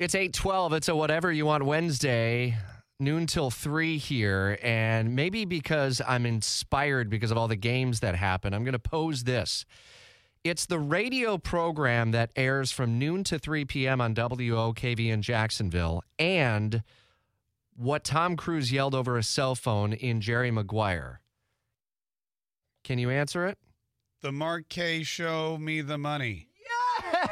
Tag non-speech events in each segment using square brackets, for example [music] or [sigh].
It's 812. It's a whatever you want Wednesday, noon till 3 here. And maybe because I'm inspired because of all the games that happen, I'm going to pose this. It's the radio program that airs from noon to 3 p.m. on WOKV in Jacksonville and what Tom Cruise yelled over a cell phone in Jerry Maguire. Can you answer it? The Mark Kaye Show, me the money.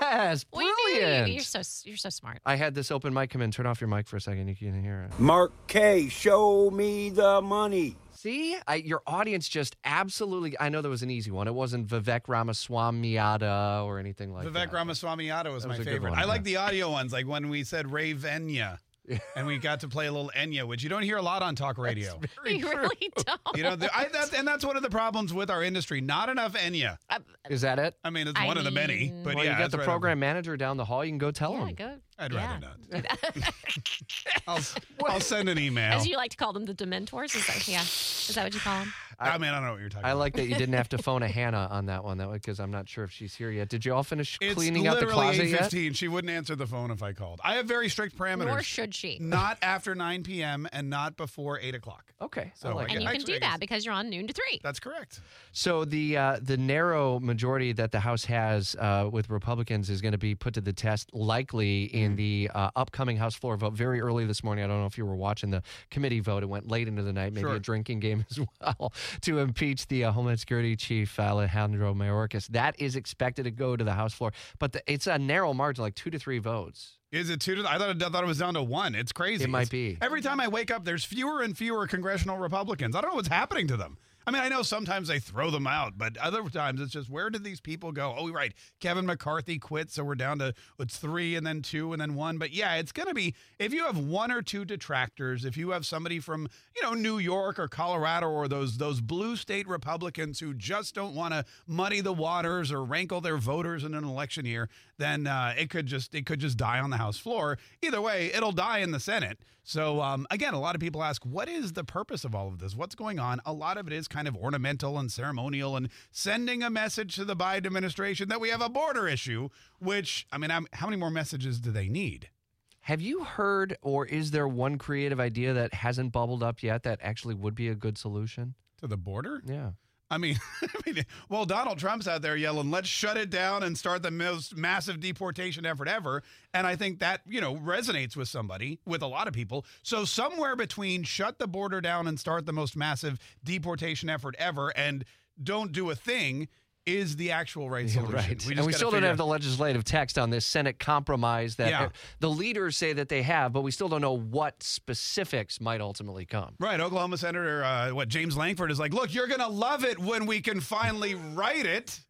Yes, We knew you. Brilliant. You're so you're so smart. I had this open mic come in. Turn off your mic for a second. You can hear it. Mark Kaye, show me the money. See, I, your audience just absolutely. I know there was an easy one. It wasn't Vivek Ramaswamyada or anything like Vivek that. Ramaswamy Yadav was That my was a good favorite. one, I yeah. like the audio ones, like when we said Ray Venya. [laughs] and we got to play a little Enya, which you don't hear a lot on talk radio. [laughs] You really don't. You know, the, I, that, and that's one of the problems with our industry. Not enough Enya. Uh, Is that it? I mean, it's I one of the many, mean- but well, yeah, you got it's the right program manager down the hall. You can go tell yeah, him. go. I'd yeah. rather not. [laughs] I'll, I'll send an email. As you like to call them, the Dementors. Is that yeah? Is that what you call them? I mean, I don't know what you're talking I about. like that you didn't have to [laughs] phone a Hannah on that one, that because I'm not sure if she's here yet. Did you all finish It's cleaning out the literally closet yet? She wouldn't answer the phone if I called. I have very strict parameters. Nor should she. Not after 9 p.m. and not before 8 o'clock. Okay, So like I it. And you can Actually, do that because you're on noon to three. That's correct. So the uh, the narrow majority that the House has uh, with Republicans is going to be put to the test likely. In the uh, upcoming House floor vote very early this morning. I don't know if you were watching the committee vote. It went late into the night, maybe Sure. a drinking game [laughs] as well, to impeach the uh, Homeland Security Chief Alejandro Mayorkas. That is expected to go to the House floor, but the, it's a narrow margin, like two to three votes. Is it two to? I thought it, I thought it was down to one. It's crazy. It might It's- be. Every time I wake up, there's fewer and fewer congressional Republicans. I don't know what's happening to them. I mean, I know sometimes they throw them out, but other times it's just where did these people go? Oh, right, Kevin McCarthy quit, so we're down to it's three and then two and then one. But yeah, it's going to be if you have one or two detractors, if you have somebody from you know New York or Colorado or those those blue state Republicans who just don't want to muddy the waters or rankle their voters in an election year, then uh, it could just it could just die on the House floor. Either way, it'll die in the Senate. So um, again, a lot of people ask, what is the purpose of all of this? What's going on? A lot of it is kind of ornamental and ceremonial and sending a message to the Biden administration that we have a border issue. Which I mean, I'm, how many more messages do they need? Have you heard, or is there one creative idea that hasn't bubbled up yet that actually would be a good solution? To the border? Yeah. I mean, [laughs] I mean, well, Donald Trump's out there yelling, "Let's shut it down and start the most massive deportation effort ever." And I think that you know resonates with somebody, with a lot of people. So somewhere between shut the border down and start the most massive deportation effort ever, and don't do a thing, is the actual right solution. Right. just and we still don't figure have the legislative text on this Senate compromise that Yeah. the leaders say that they have, but we still don't know what specifics might ultimately come. Right, Oklahoma Senator, uh, what James Lankford is like. Look, you're gonna love it when we can finally write it.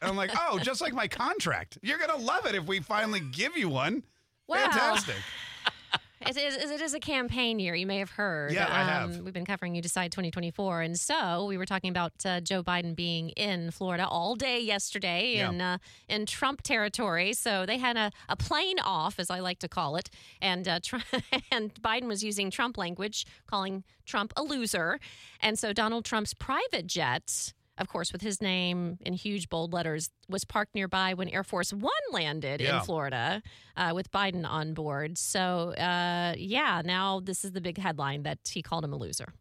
And I'm like, oh, just like my contract, you're gonna love it if we finally give you one. Well, Fantastic. It is, it is a campaign year. You may have heard. Um, Yeah, I have. We've been covering You Decide 2024. And so we were talking about uh, Joe Biden being in Florida all day yesterday Yeah. in, uh, in Trump territory. So they had a, a plane off, as I like to call it. And, uh, Tr- [laughs] and Biden was using Trump language, calling Trump a loser. And so Donald Trump's private jet. Of course, with his name in huge bold letters, was parked nearby when Air Force One landed Yeah. in Florida uh, with Biden on board. So, uh, yeah, now this is the big headline that he called him a loser.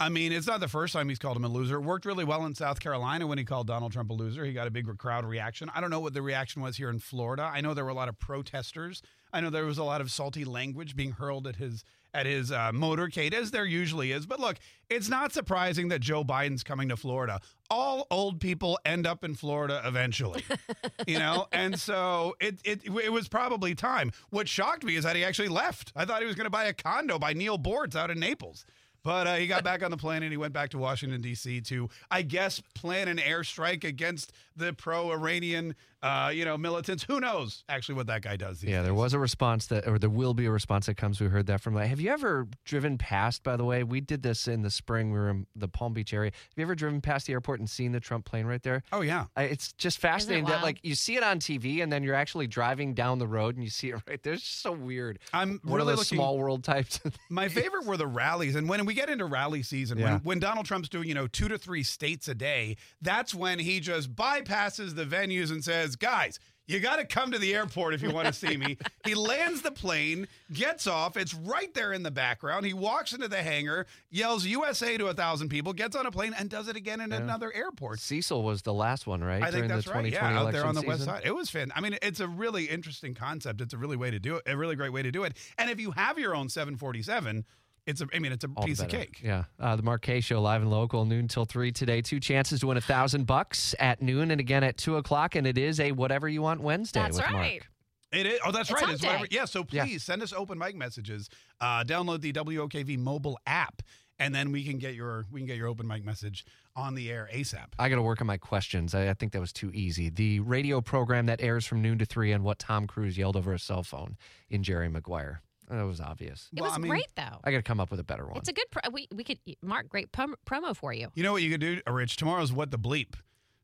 I mean, it's not the first time he's called him a loser. It worked really well in South Carolina when he called Donald Trump a loser. He got a big crowd reaction. I don't know what the reaction was here in Florida. I know there were a lot of protesters. I know there was a lot of salty language being hurled at his at his uh, motorcade, as there usually is. But look, it's not surprising that Joe Biden's coming to Florida. All old people end up in Florida eventually, [laughs] you know. And so it, it it was probably time. What shocked me is that he actually left. I thought he was going to buy a condo by Neil Boards out in Naples. But uh, he got back on the plane and he went back to Washington, D.C. to, I guess, plan an airstrike against the pro Iranian uh, you know, militants. Who knows actually what that guy does? These Yeah, there was a response that, or there will be a response that comes. We heard that from. Have you ever driven past? By the way, we did this in the spring. We were in the Palm Beach area. Have you ever driven past the airport and seen the Trump plane right there? Oh yeah. I, it's just fascinating that like you see it on TV and then you're actually driving down the road and you see it right there. It's just so weird. I'm One really of those looking. small world types. My favorite were the rallies, and when we get into rally season, Yeah. when, when Donald Trump's doing you know two to three states a day, that's when he just bypasses the venues and says, "Guys, you got to come to the airport if you want to see me." he lands the plane, gets off. It's right there in the background. He walks into the hangar, yells "USA" to a thousand people, gets on a plane, and does it again in another airport. Cecil was the last one, right? I think During that's the right. 2020 Yeah, out there on the west side. It was fun. I mean, it's a really interesting concept. It's a really way to do it. A really great way to do it. And if you have your own 747, it's a. I mean, it's a All piece of cake. Yeah. Uh, the Mark Kaye Show live and local, noon till three today. Two chances to win a thousand bucks at noon and again at two o'clock. And it is a whatever you want Wednesday That's with right. Mark. It is. Oh, that's It's right. hump It's whatever. Yeah. So Yeah. please send us open mic messages. Uh, download the WOKV mobile app, and then we can get your we can get your open mic message on the air ASAP. I got to work on my questions. I, I think that was too easy. The radio program that airs from noon to three and what Tom Cruise yelled over a cell phone in Jerry Maguire. That was obvious. It Well, was I mean, great though. I got to come up with a better one. It's a good. Pro- we we could Mark great prom- promo for you. You know what you could do, Rich? Tomorrow's what the bleep.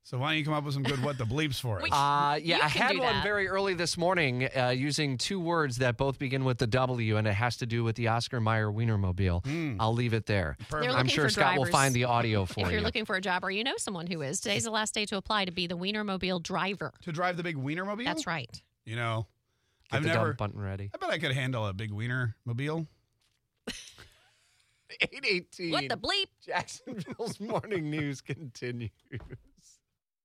So why don't you come up with some good what the bleeps for [laughs] us? We- Uh, yeah, You I can had do one that. very early this morning uh, using two words that both begin with the W, and it has to do with the Oscar Mayer Wienermobile. I'll leave it there. They're I'm looking sure for Scott will drivers. find the audio [laughs] for it. if you. you're looking for a job or you know someone who is, today's the last day to apply to be the Wienermobile driver. to drive the big Wienermobile. That's right. You know, Get I've the never. dump button ready. I bet I could handle a big wiener mobile. [laughs] 818. What the bleep? Jacksonville's morning news continues.